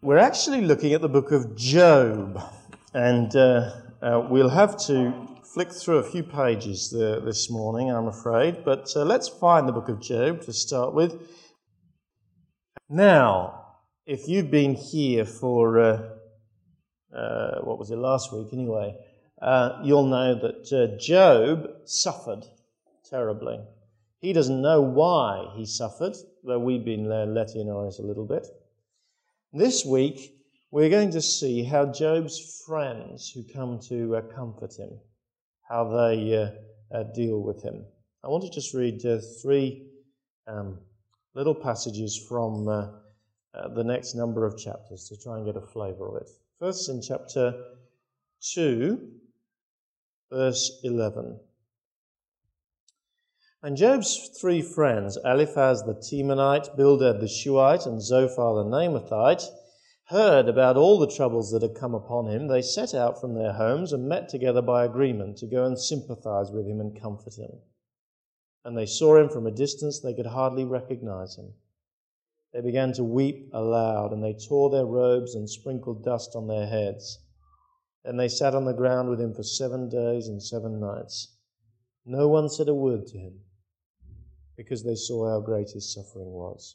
We're actually looking at the book of Job, and uh, uh, we'll have to flick through a few pages there this morning, I'm afraid, but uh, let's find the book of Job to start with. Now, if you've been here for, uh, uh, what was it, last week anyway, uh, you'll know that Job suffered terribly. He doesn't know why he suffered, though we've been let in on it a little bit. This week, we're going to see how Job's friends who come to uh, comfort him, how they uh, uh, deal with him. I want to just read uh, three um, little passages from uh, the next number of chapters to try and get a flavour of it. First, in chapter 2, verse 11. And Job's three friends, Eliphaz the Temanite, Bildad the Shuhite, and Zophar the Naamathite, heard about all the troubles that had come upon him. They set out from their homes and met together by agreement to go and sympathize with him and comfort him. And they saw him from a distance, they could hardly recognize him. They began to weep aloud, and they tore their robes and sprinkled dust on their heads. Then they sat on the ground with him for seven days and seven nights. No one said a word to him because they saw how great his suffering was.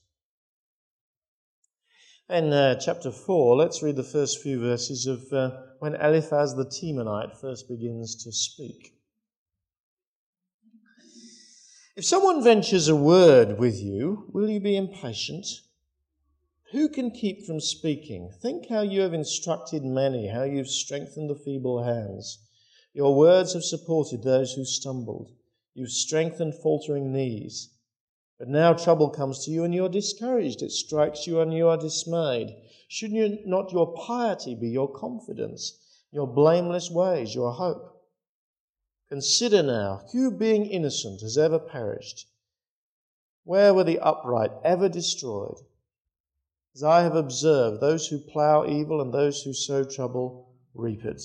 In uh, chapter 4, let's read the first few verses of uh, when Eliphaz the Temanite first begins to speak. If someone ventures a word with you, will you be impatient? Who can keep from speaking? Think how you have instructed many, how you've strengthened the feeble hands. Your words have supported those who stumbled. You've strengthened faltering knees. But now trouble comes to you and you're discouraged. It strikes you and you are dismayed. Should you not your piety be your confidence, your blameless ways your hope? Consider now, who being innocent has ever perished? Where were the upright ever destroyed? As I have observed, those who plough evil and those who sow trouble reap it.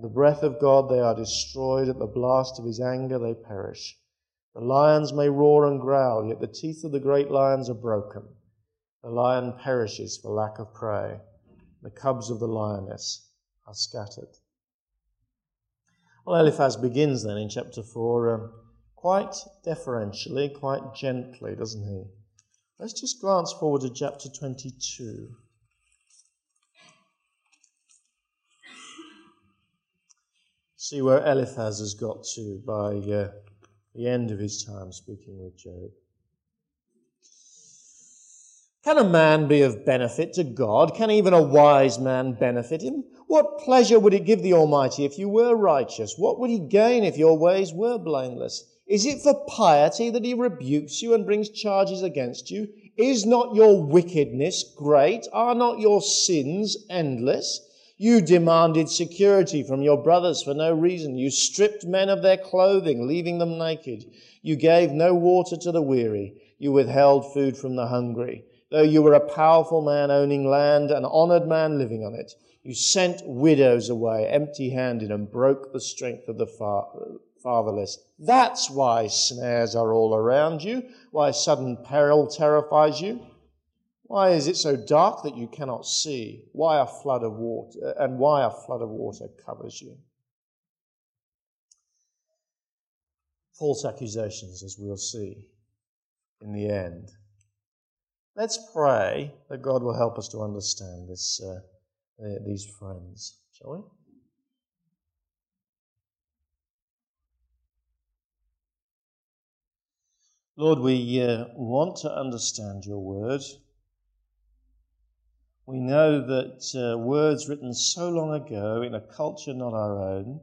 The breath of God they are destroyed, at the blast of his anger they perish. The lions may roar and growl, yet the teeth of the great lions are broken. The lion perishes for lack of prey. The cubs of the lioness are scattered. Well, Eliphaz begins then in chapter 4 um, quite deferentially, quite gently, doesn't he? Let's just glance forward to chapter 22. See where Eliphaz has got to by uh, the end of his time speaking with Job. Can a man be of benefit to God? Can even a wise man benefit him? What pleasure would it give the Almighty if you were righteous? What would he gain if your ways were blameless? Is it for piety that he rebukes you and brings charges against you? Is not your wickedness great? Are not your sins endless? You demanded security from your brothers for no reason. You stripped men of their clothing, leaving them naked. You gave no water to the weary. You withheld food from the hungry. Though you were a powerful man owning land, an honored man living on it, you sent widows away empty handed and broke the strength of the fatherless. That's why snares are all around you, why sudden peril terrifies you. Why is it so dark that you cannot see? Why a flood of water and why a flood of water covers you? False accusations, as we'll see in the end. Let's pray that God will help us to understand this, uh, these friends, shall we? Lord, we uh, want to understand your word. We know that uh, words written so long ago in a culture not our own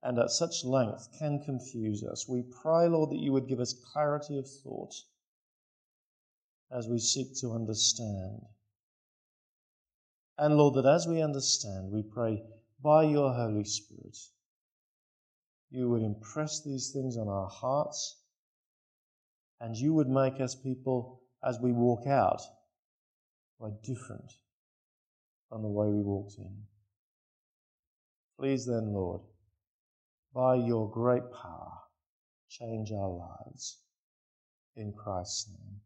and at such length can confuse us. We pray, Lord, that you would give us clarity of thought as we seek to understand. And Lord, that as we understand, we pray by your Holy Spirit, you would impress these things on our hearts and you would make us people as we walk out quite different from the way we walked in. Please then, Lord, by your great power, change our lives. In Christ's name.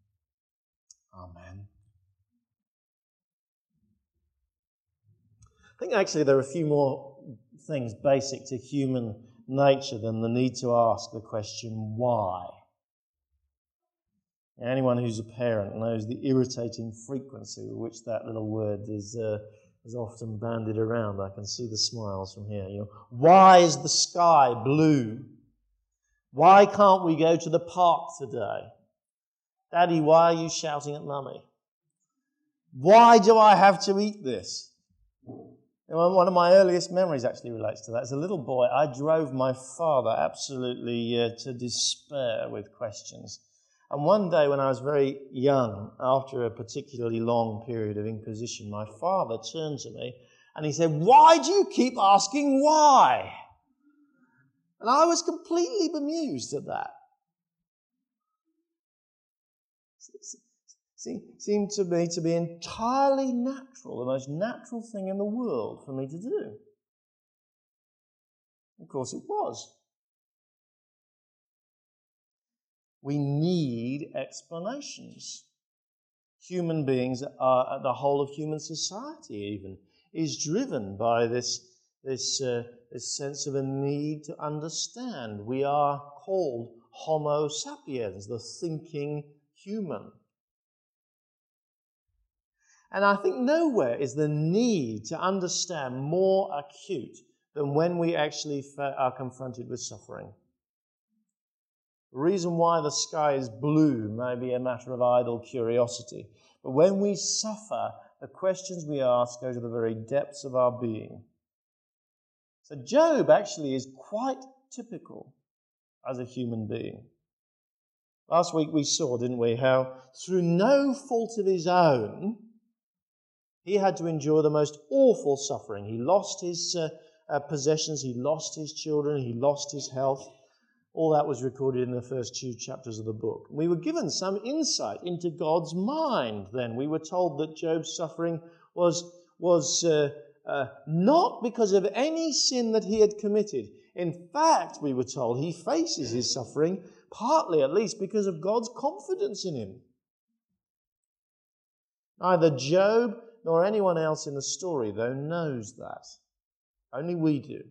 Amen. I think actually there are a few more things basic to human nature than the need to ask the question, why? Anyone who's a parent knows the irritating frequency with which that little word is, uh, is often bandied around. I can see the smiles from here. You know, why is the sky blue? Why can't we go to the park today? Daddy, why are you shouting at mummy? Why do I have to eat this? One of my earliest memories actually relates to that. As a little boy, I drove my father absolutely uh, to despair with questions. And one day, when I was very young, after a particularly long period of inquisition, my father turned to me and he said, Why do you keep asking why? And I was completely bemused at that. It seemed to me to be entirely natural, the most natural thing in the world for me to do. Of course, it was. We need explanations. Human beings are, the whole of human society, even, is driven by this, this, uh, this sense of a need to understand. We are called Homo sapiens, the thinking human. And I think nowhere is the need to understand more acute than when we actually are confronted with suffering. The reason why the sky is blue may be a matter of idle curiosity. But when we suffer, the questions we ask go to the very depths of our being. So Job actually is quite typical as a human being. Last week we saw, didn't we, how through no fault of his own, he had to endure the most awful suffering. He lost his uh, uh, possessions, he lost his children, he lost his health. All that was recorded in the first two chapters of the book. We were given some insight into God's mind then. We were told that Job's suffering was, was uh, uh, not because of any sin that he had committed. In fact, we were told he faces his suffering partly at least because of God's confidence in him. Neither Job nor anyone else in the story, though, knows that. Only we do.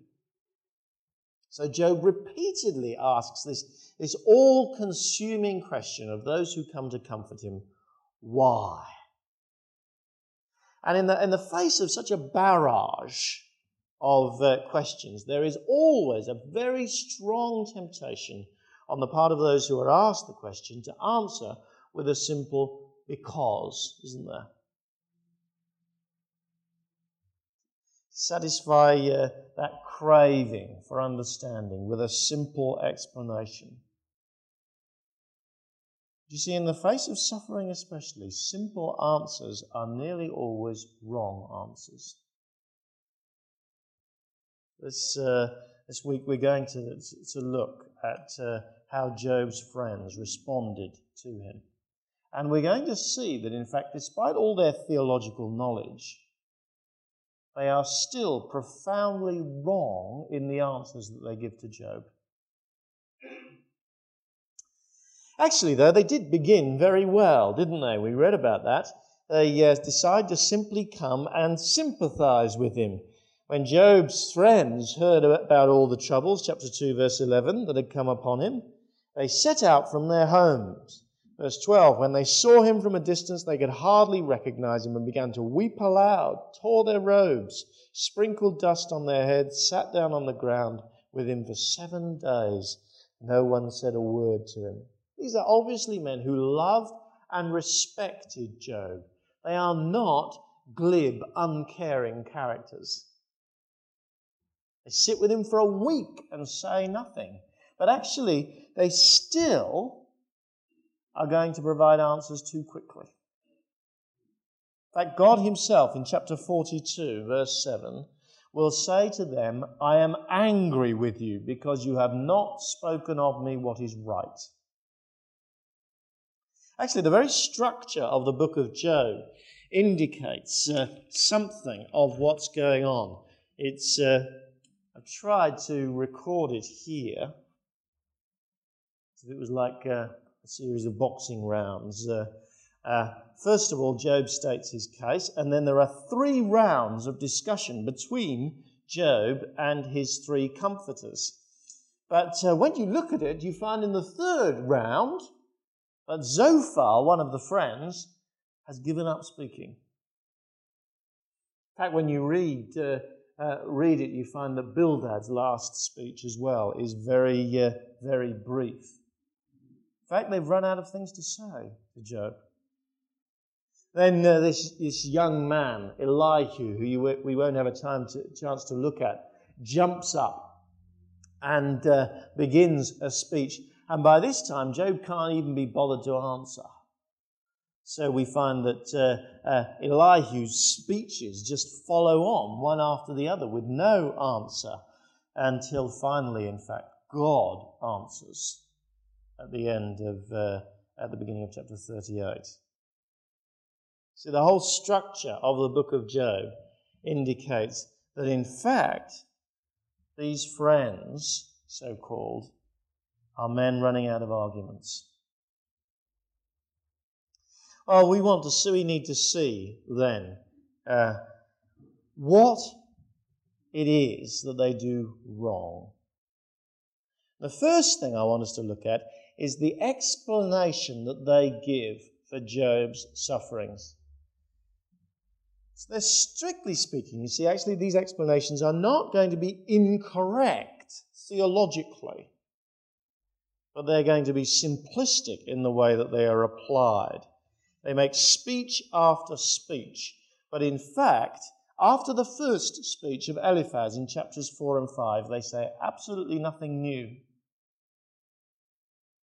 So Job repeatedly asks this, this all consuming question of those who come to comfort him why? And in the, in the face of such a barrage of uh, questions, there is always a very strong temptation on the part of those who are asked the question to answer with a simple because, isn't there? Satisfy uh, that craving for understanding with a simple explanation. You see, in the face of suffering, especially, simple answers are nearly always wrong answers. This, uh, this week, we're going to, to look at uh, how Job's friends responded to him. And we're going to see that, in fact, despite all their theological knowledge, they are still profoundly wrong in the answers that they give to Job. Actually, though, they did begin very well, didn't they? We read about that. They uh, decided to simply come and sympathize with him. When Job's friends heard about all the troubles, chapter 2, verse 11, that had come upon him, they set out from their homes Verse 12 When they saw him from a distance, they could hardly recognize him and began to weep aloud, tore their robes, sprinkled dust on their heads, sat down on the ground with him for seven days. No one said a word to him. These are obviously men who loved and respected Job. They are not glib, uncaring characters. They sit with him for a week and say nothing. But actually, they still are going to provide answers too quickly. In fact, God Himself in chapter 42, verse 7, will say to them, I am angry with you because you have not spoken of me what is right. Actually, the very structure of the book of Job indicates uh, something of what's going on. It's, uh, I've tried to record it here. It was like uh, series of boxing rounds. Uh, Uh, first of all, Job states his case, and then there are three rounds of discussion between Job and his three comforters. But uh, when you look at it, you find in the third round that Zophar, one of the friends, has given up speaking. In fact, when you read, uh, uh, read it, you find that Bildad's last speech as well is very, uh, very brief. In fact, they've run out of things to say to Job. Then uh, this, this young man, Elihu, who you, we won't have a time to, chance to look at, jumps up and uh, begins a speech. And by this time, Job can't even be bothered to answer. So we find that uh, uh, Elihu's speeches just follow on one after the other with no answer until finally, in fact, God answers at the end of, uh, at the beginning of chapter 38. See, the whole structure of the book of Job indicates that, in fact, these friends, so called, are men running out of arguments. Well, we want to see, we need to see then uh, what it is that they do wrong. The first thing I want us to look at is the explanation that they give for Job's sufferings. So they're strictly speaking, you see, actually, these explanations are not going to be incorrect theologically, but they're going to be simplistic in the way that they are applied. They make speech after speech, but in fact, after the first speech of Eliphaz in chapters 4 and 5, they say absolutely nothing new.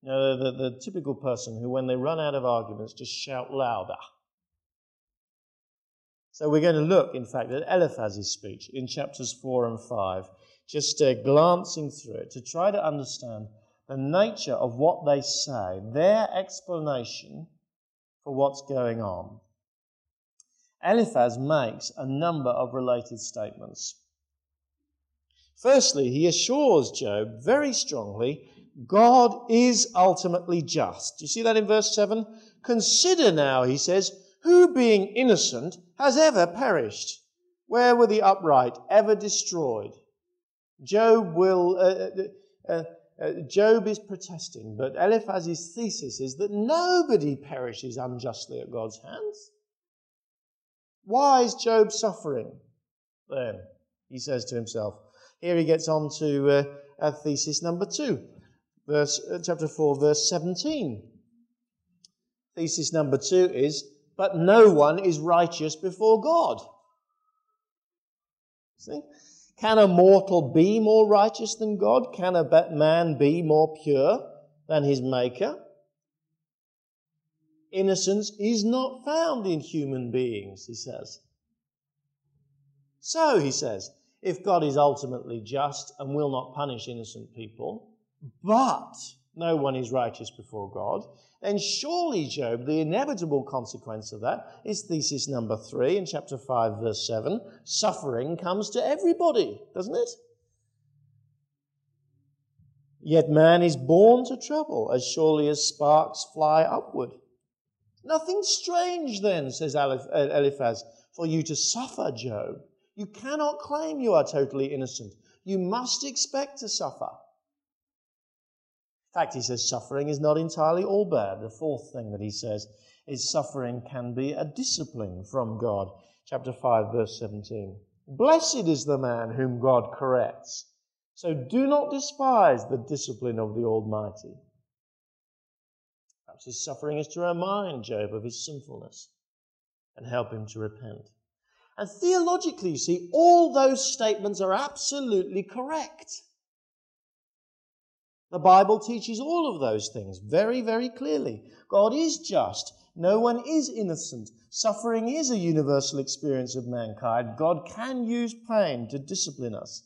You know, the, the, the typical person who, when they run out of arguments, just shout louder. So we're going to look, in fact, at Eliphaz's speech in chapters 4 and 5, just uh, glancing through it to try to understand the nature of what they say, their explanation for what's going on. Eliphaz makes a number of related statements. Firstly, he assures Job very strongly God is ultimately just. You see that in verse 7? Consider now, he says, who being innocent has ever perished? Where were the upright ever destroyed? Job will. Uh, uh, uh, uh, Job is protesting, but Eliphaz's thesis is that nobody perishes unjustly at God's hands. Why is Job suffering? Then he says to himself. Here he gets on to uh, thesis number two, verse uh, chapter four, verse seventeen. Thesis number two is but no one is righteous before God. See? Can a mortal be more righteous than God? Can a man be more pure than his Maker? Innocence is not found in human beings, he says. So, he says, if God is ultimately just and will not punish innocent people, but no one is righteous before God, then surely, Job, the inevitable consequence of that is thesis number three in chapter 5, verse 7 suffering comes to everybody, doesn't it? Yet man is born to trouble as surely as sparks fly upward. Nothing strange, then, says uh, Eliphaz, for you to suffer, Job. You cannot claim you are totally innocent. You must expect to suffer fact, he says suffering is not entirely all bad. The fourth thing that he says is suffering can be a discipline from God. Chapter 5, verse 17. Blessed is the man whom God corrects. So do not despise the discipline of the Almighty. Perhaps his suffering is to remind Job of his sinfulness and help him to repent. And theologically, you see, all those statements are absolutely correct. The Bible teaches all of those things very, very clearly. God is just. No one is innocent. Suffering is a universal experience of mankind. God can use pain to discipline us.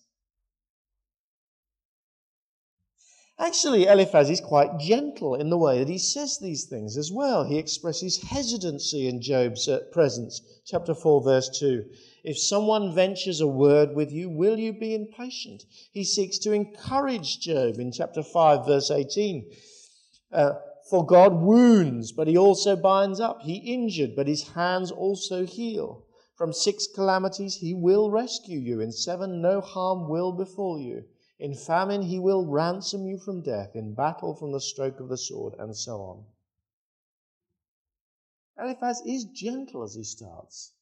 Actually, Eliphaz is quite gentle in the way that he says these things as well. He expresses hesitancy in Job's uh, presence. Chapter 4, verse 2. If someone ventures a word with you, will you be impatient? He seeks to encourage Job in chapter 5, verse 18. Uh, for God wounds, but he also binds up. He injured, but his hands also heal. From six calamities he will rescue you. In seven, no harm will befall you. In famine, he will ransom you from death. In battle, from the stroke of the sword, and so on. Eliphaz is gentle as he starts.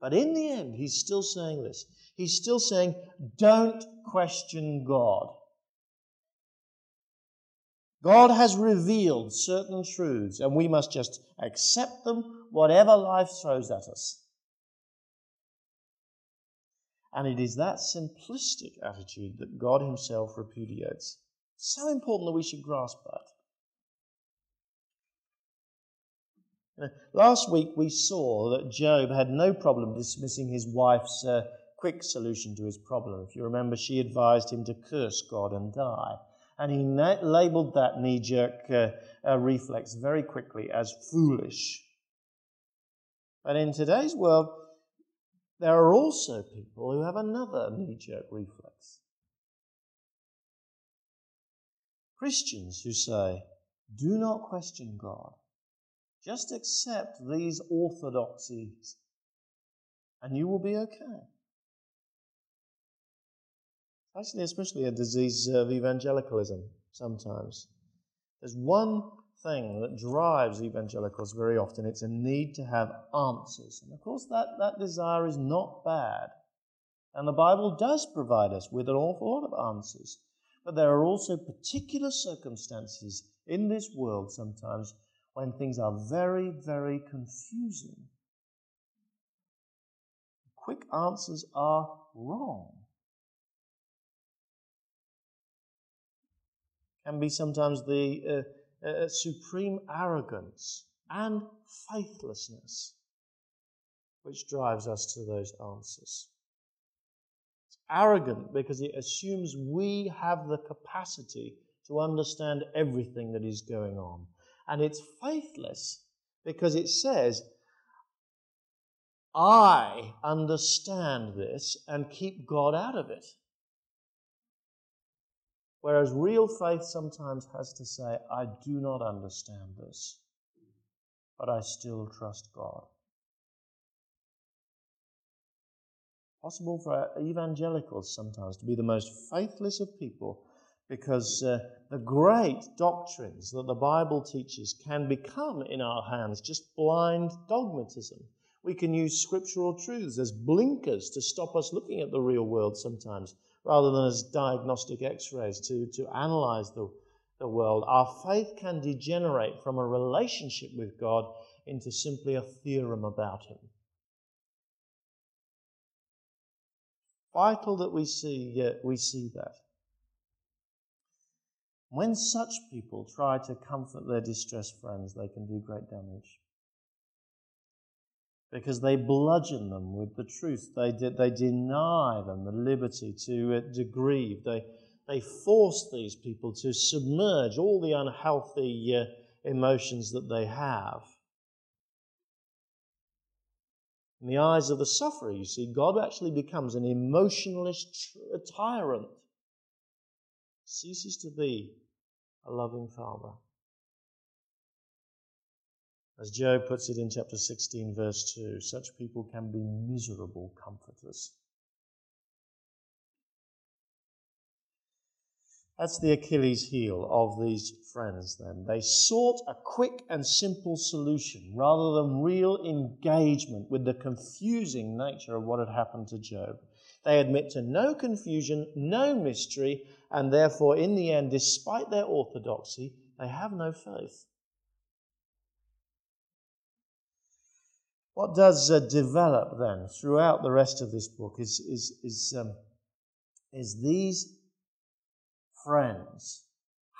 But in the end, he's still saying this. He's still saying, don't question God. God has revealed certain truths, and we must just accept them, whatever life throws at us. And it is that simplistic attitude that God Himself repudiates. so important that we should grasp that. Last week we saw that Job had no problem dismissing his wife's uh, quick solution to his problem. If you remember, she advised him to curse God and die and he na- labeled that knee jerk uh, uh, reflex very quickly as foolish. But in today's world, there are also people who have another knee jerk reflex. Christians who say, do not question God. Just accept these orthodoxies and you will be okay actually, especially a disease of evangelicalism sometimes. There's one thing that drives evangelicals very often it's a need to have answers. And of course, that, that desire is not bad. And the Bible does provide us with an awful lot of answers. But there are also particular circumstances in this world sometimes when things are very, very confusing. Quick answers are wrong. can be sometimes the uh, uh, supreme arrogance and faithlessness which drives us to those answers. It's arrogant because it assumes we have the capacity to understand everything that is going on. And it's faithless because it says, I understand this and keep God out of it. Whereas real faith sometimes has to say, I do not understand this, but I still trust God. Possible for evangelicals sometimes to be the most faithless of people because uh, the great doctrines that the Bible teaches can become in our hands just blind dogmatism. We can use scriptural truths as blinkers to stop us looking at the real world sometimes rather than as diagnostic x rays to, to analyze the, the world. Our faith can degenerate from a relationship with God into simply a theorem about Him. Vital that we see, we see that. When such people try to comfort their distressed friends, they can do great damage because they bludgeon them with the truth. They, de- they deny them the liberty to, uh, grieve. They, they force these people to submerge all the unhealthy uh, emotions that they have. In the eyes of the sufferer, you see, God actually becomes an emotionalist tyrant, ceases to be a loving father. As Job puts it in chapter 16, verse 2, such people can be miserable comforters. That's the Achilles heel of these friends, then. They sought a quick and simple solution rather than real engagement with the confusing nature of what had happened to Job. They admit to no confusion, no mystery, and therefore, in the end, despite their orthodoxy, they have no faith. What does uh, develop then throughout the rest of this book is, is, is, um, is these friends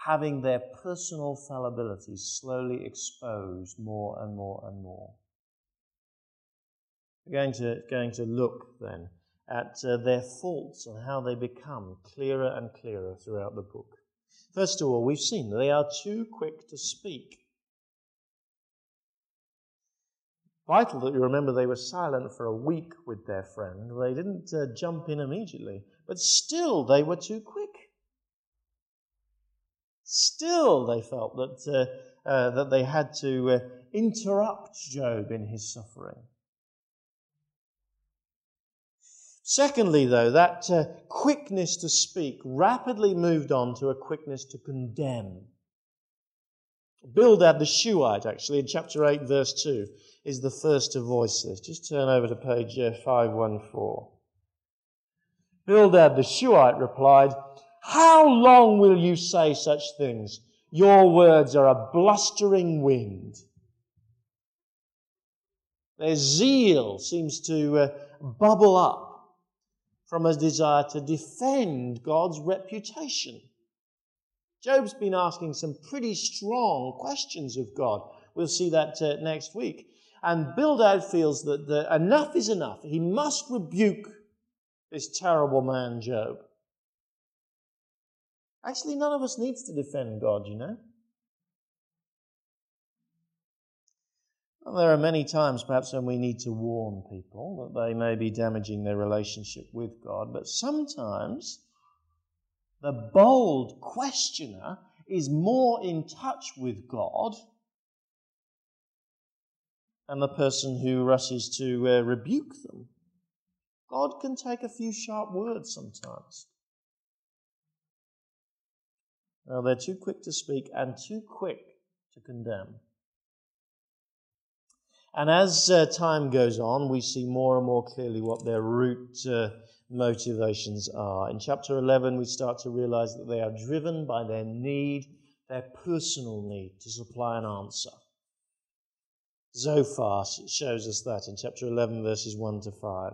having their personal fallibilities slowly exposed more and more and more. We're going to, going to look then at uh, their faults and how they become clearer and clearer throughout the book. First of all, we've seen they are too quick to speak. Vital that you remember they were silent for a week with their friend. They didn't uh, jump in immediately, but still they were too quick. Still, they felt that, uh, uh, that they had to uh, interrupt Job in his suffering. Secondly, though, that uh, quickness to speak rapidly moved on to a quickness to condemn. Bildad the Shuhite, actually, in chapter 8, verse 2, is the first to voice this. Just turn over to page uh, 514. Bildad the Shuhite replied, How long will you say such things? Your words are a blustering wind. Their zeal seems to uh, bubble up from a desire to defend God's reputation. Job's been asking some pretty strong questions of God. We'll see that uh, next week. And Bildad feels that the, enough is enough. He must rebuke this terrible man, Job. Actually, none of us needs to defend God, you know. Well, there are many times, perhaps, when we need to warn people that they may be damaging their relationship with God, but sometimes the bold questioner is more in touch with God than the person who rushes to uh, rebuke them. God can take a few sharp words sometimes. Well, they're too quick to speak and too quick to condemn. And as uh, time goes on, we see more and more clearly what their root uh, motivations are. In chapter 11, we start to realize that they are driven by their need, their personal need to supply an answer. Zophar shows us that in chapter 11, verses 1 to 5.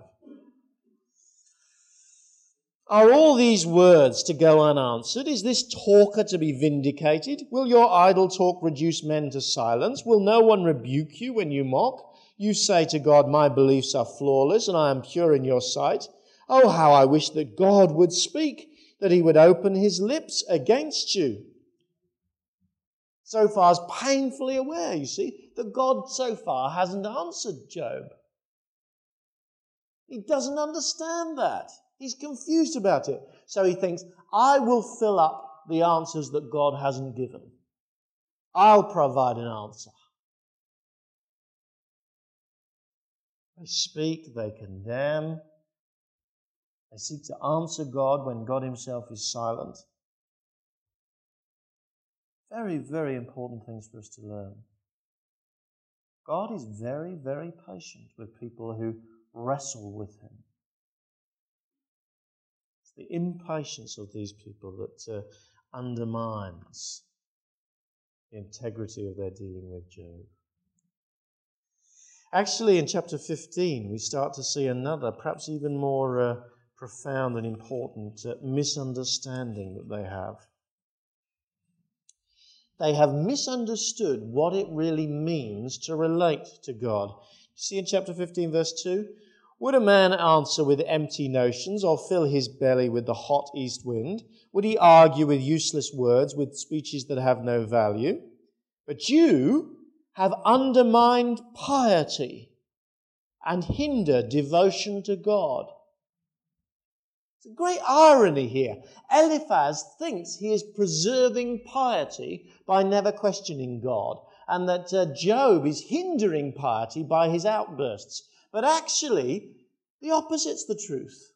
Are all these words to go unanswered? Is this talker to be vindicated? Will your idle talk reduce men to silence? Will no one rebuke you when you mock? You say to God, My beliefs are flawless and I am pure in your sight. Oh, how I wish that God would speak, that he would open his lips against you. Zophar is painfully aware, you see, that God so far hasn't answered Job. He doesn't understand that. He's confused about it. So he thinks, I will fill up the answers that God hasn't given. I'll provide an answer. They speak, they condemn, they seek to answer God when God Himself is silent. Very, very important things for us to learn. God is very, very patient with people who wrestle with Him It's the impatience of these people that uh, undermines the integrity of their dealing with Job. Actually, in chapter 15, we start to see another, perhaps even more uh, profound and important uh, misunderstanding that they have. They have misunderstood what it really means to relate to God. See in chapter 15, verse 2? Would a man answer with empty notions or fill his belly with the hot east wind? Would he argue with useless words, with speeches that have no value? But you have undermined piety and hinder devotion to God. It's a great irony here. Eliphaz thinks he is preserving piety by never questioning God, and that uh, Job is hindering piety by his outbursts. But actually, the opposite's the truth.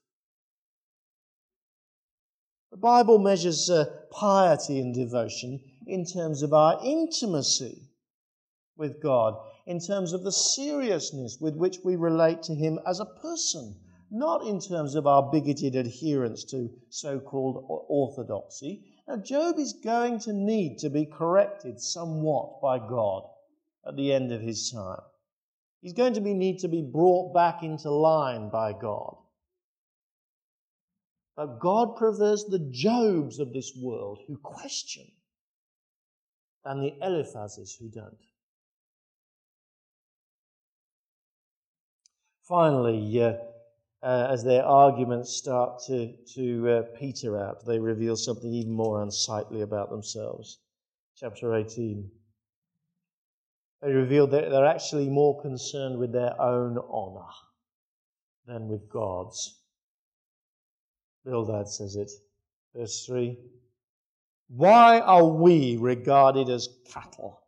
The Bible measures uh, piety and devotion in terms of our intimacy with God, in terms of the seriousness with which we relate to Him as a person, not in terms of our bigoted adherence to so called orthodoxy. Now, Job is going to need to be corrected somewhat by God at the end of his time. He's going to be, need to be brought back into line by God. But God prefers the Jobs of this world who question than the Eliphazes who don't. Finally, uh, uh, as their arguments start to, to uh, peter out, they reveal something even more unsightly about themselves. Chapter 18. They reveal that they're actually more concerned with their own honor than with God's. Bildad says it. Verse 3 Why are we regarded as cattle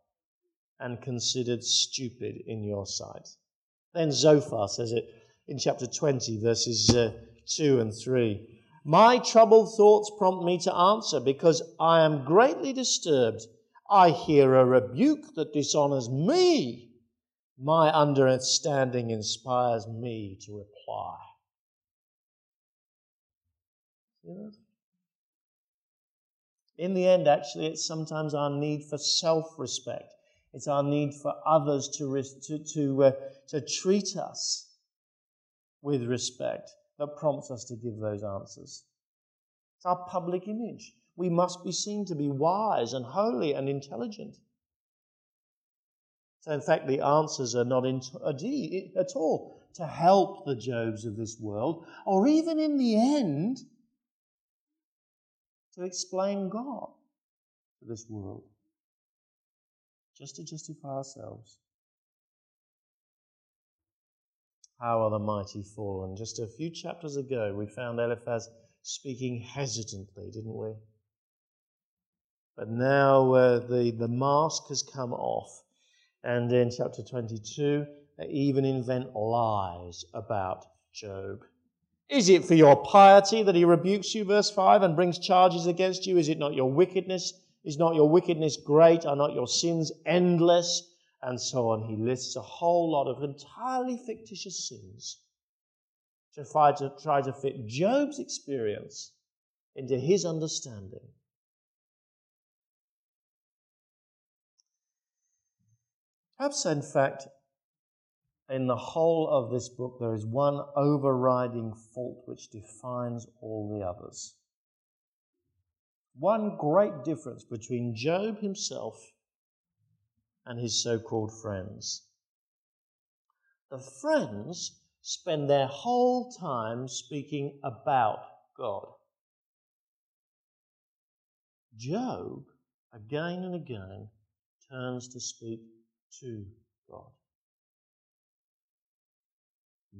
and considered stupid in your sight? Then Zophar says it in chapter 20, verses uh, 2 and 3. My troubled thoughts prompt me to answer because I am greatly disturbed. I hear a rebuke that dishonors me. My understanding inspires me to reply. In the end, actually, it's sometimes our need for self respect. It's our need for others to, to, to, uh, to treat us with respect that prompts us to give those answers. It's our public image. We must be seen to be wise and holy and intelligent. So, in fact, the answers are not in, at all to help the Jobs of this world, or even in the end, to explain God to this world, just to justify ourselves. How are the mighty fallen? Just a few chapters ago, we found Eliphaz speaking hesitantly, didn't we? But now uh, the, the mask has come off. And in chapter 22, they even invent lies about Job. Is it for your piety that he rebukes you, verse 5, and brings charges against you? Is it not your wickedness? Is not your wickedness great? Are not your sins endless? And so on. He lists a whole lot of entirely fictitious sins to try to, try to fit Job's experience into his understanding. Perhaps, in fact, in the whole of this book, there is one overriding fault which defines all the others. One great difference between Job himself and his so called friends. The friends spend their whole time speaking about God. Job, again and again, turns to speak to God.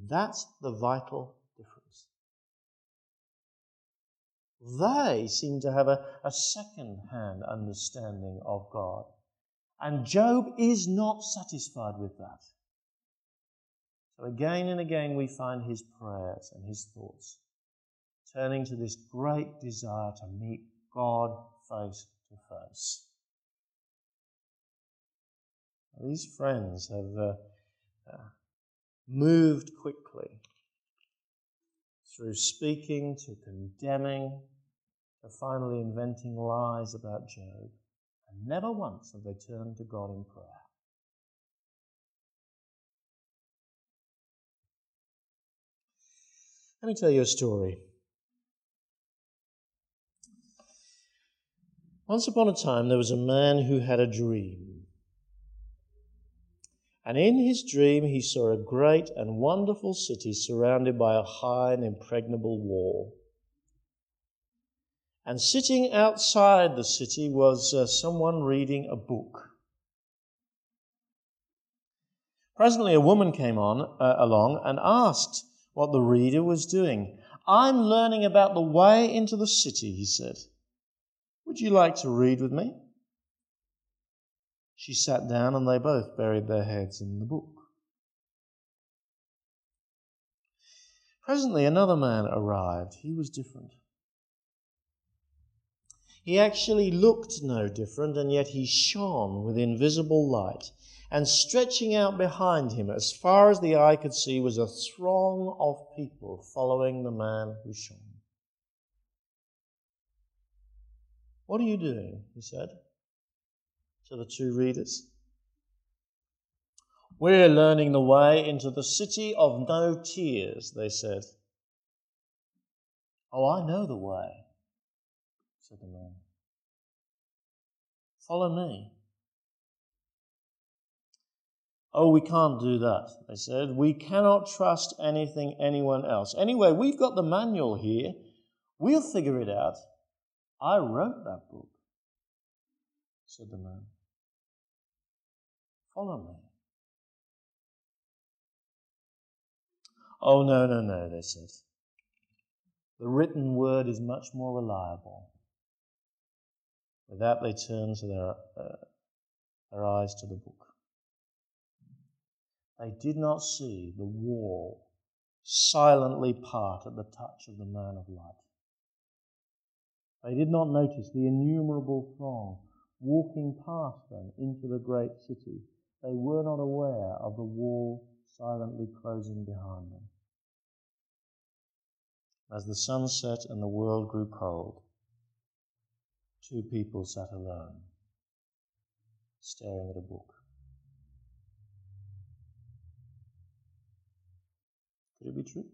That's the vital difference. They seem to have a, a second hand understanding of God. And Job is not satisfied with that. So again and again we find his prayers and his thoughts turning to this great desire to meet God face to face. These friends have uh, uh, moved quickly through speaking to condemning to finally inventing lies about Job. Never once have they turned to God in prayer. Let me tell you a story. Once upon a time, there was a man who had a dream. And in his dream, he saw a great and wonderful city surrounded by a high and impregnable wall. And sitting outside the city was uh, someone reading a book. Presently, a woman came on uh, along and asked what the reader was doing. I'm learning about the way into the city, he said. Would you like to read with me? She sat down and they both buried their heads in the book. Presently, another man arrived. He was different. He actually looked no different, and yet he shone with invisible light. And stretching out behind him, as far as the eye could see, was a throng of people following the man who shone. What are you doing? he said to the two readers. We're learning the way into the city of no tears, they said. Oh, I know the way, said the man. Follow me. Oh, we can't do that, they said. We cannot trust anything anyone else. Anyway, we've got the manual here. We'll figure it out. I wrote that book, said the man. Follow me. Oh, no, no, no, they said. The written word is much more reliable. With that, they turned their, uh, their eyes to the book. They did not see the wall silently part at the touch of the man of light. They did not notice the innumerable throng walking past them into the great city. They were not aware of the wall silently closing behind them. As the sun set and the world grew cold, two people sat alone, staring at a book. Could it be true?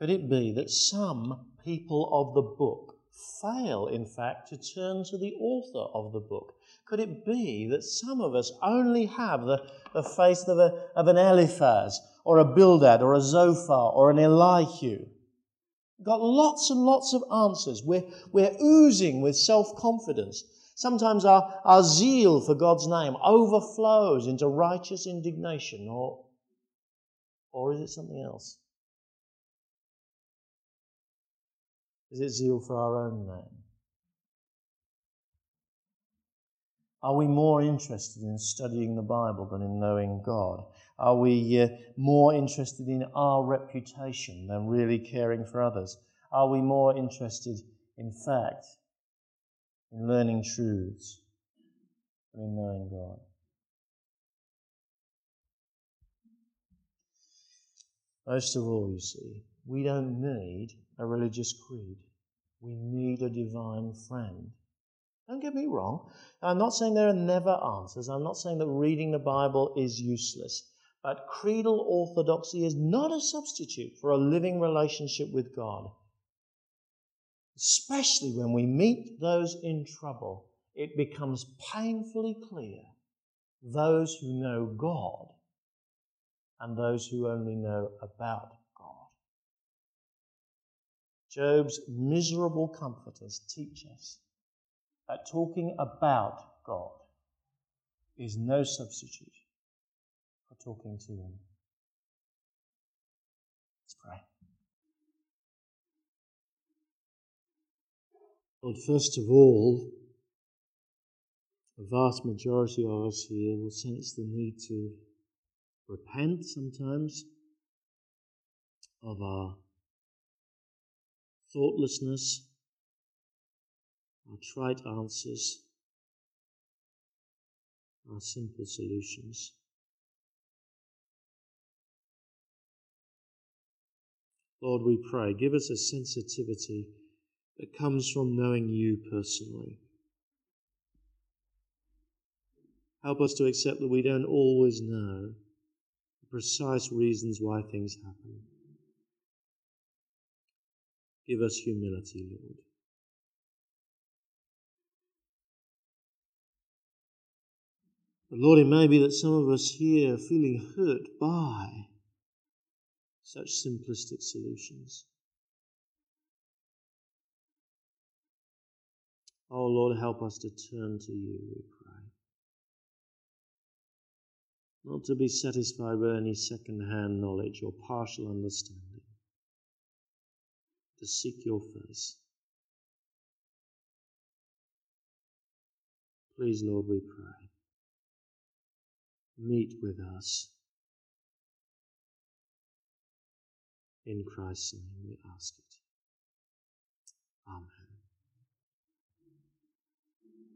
Could it be that some people of the book fail, in fact, to turn to the author of the book? Could it be that some of us only have the, the face of, a, of an Eliphaz or a Bildad or a Zophar or an Elihu? Got lots and lots of answers. We're, we're oozing with self confidence. Sometimes our, our zeal for God's name overflows into righteous indignation, or, or is it something else? Is it zeal for our own name? Are we more interested in studying the Bible than in knowing God? Are we uh, more interested in our reputation than really caring for others? Are we more interested, in fact, in learning truths than in knowing God? Most of all, you see, we don't need a religious creed. We need a divine friend. Don't get me wrong. I'm not saying there are never answers. I'm not saying that reading the Bible is useless. But creedal orthodoxy is not a substitute for a living relationship with God. Especially when we meet those in trouble, it becomes painfully clear those who know God and those who only know about God. Job's miserable comforters teach us that talking about God is no substitute for talking to Him. Let's pray. Lord, first of all, a vast majority of us here will sense the need to repent sometimes of our thoughtlessness our trite answers, our simple solutions. Lord, we pray, give us a sensitivity that comes from knowing you personally. Help us to accept that we don't always know the precise reasons why things happen. Give us humility, Lord. But Lord, it may be that some of us here are feeling hurt by such simplistic solutions. Oh Lord, help us to turn to you, we pray. Not to be satisfied with any second hand knowledge or partial understanding. To seek your face. Please, Lord, we pray meet with us. In Christ's name we ask it. Amen.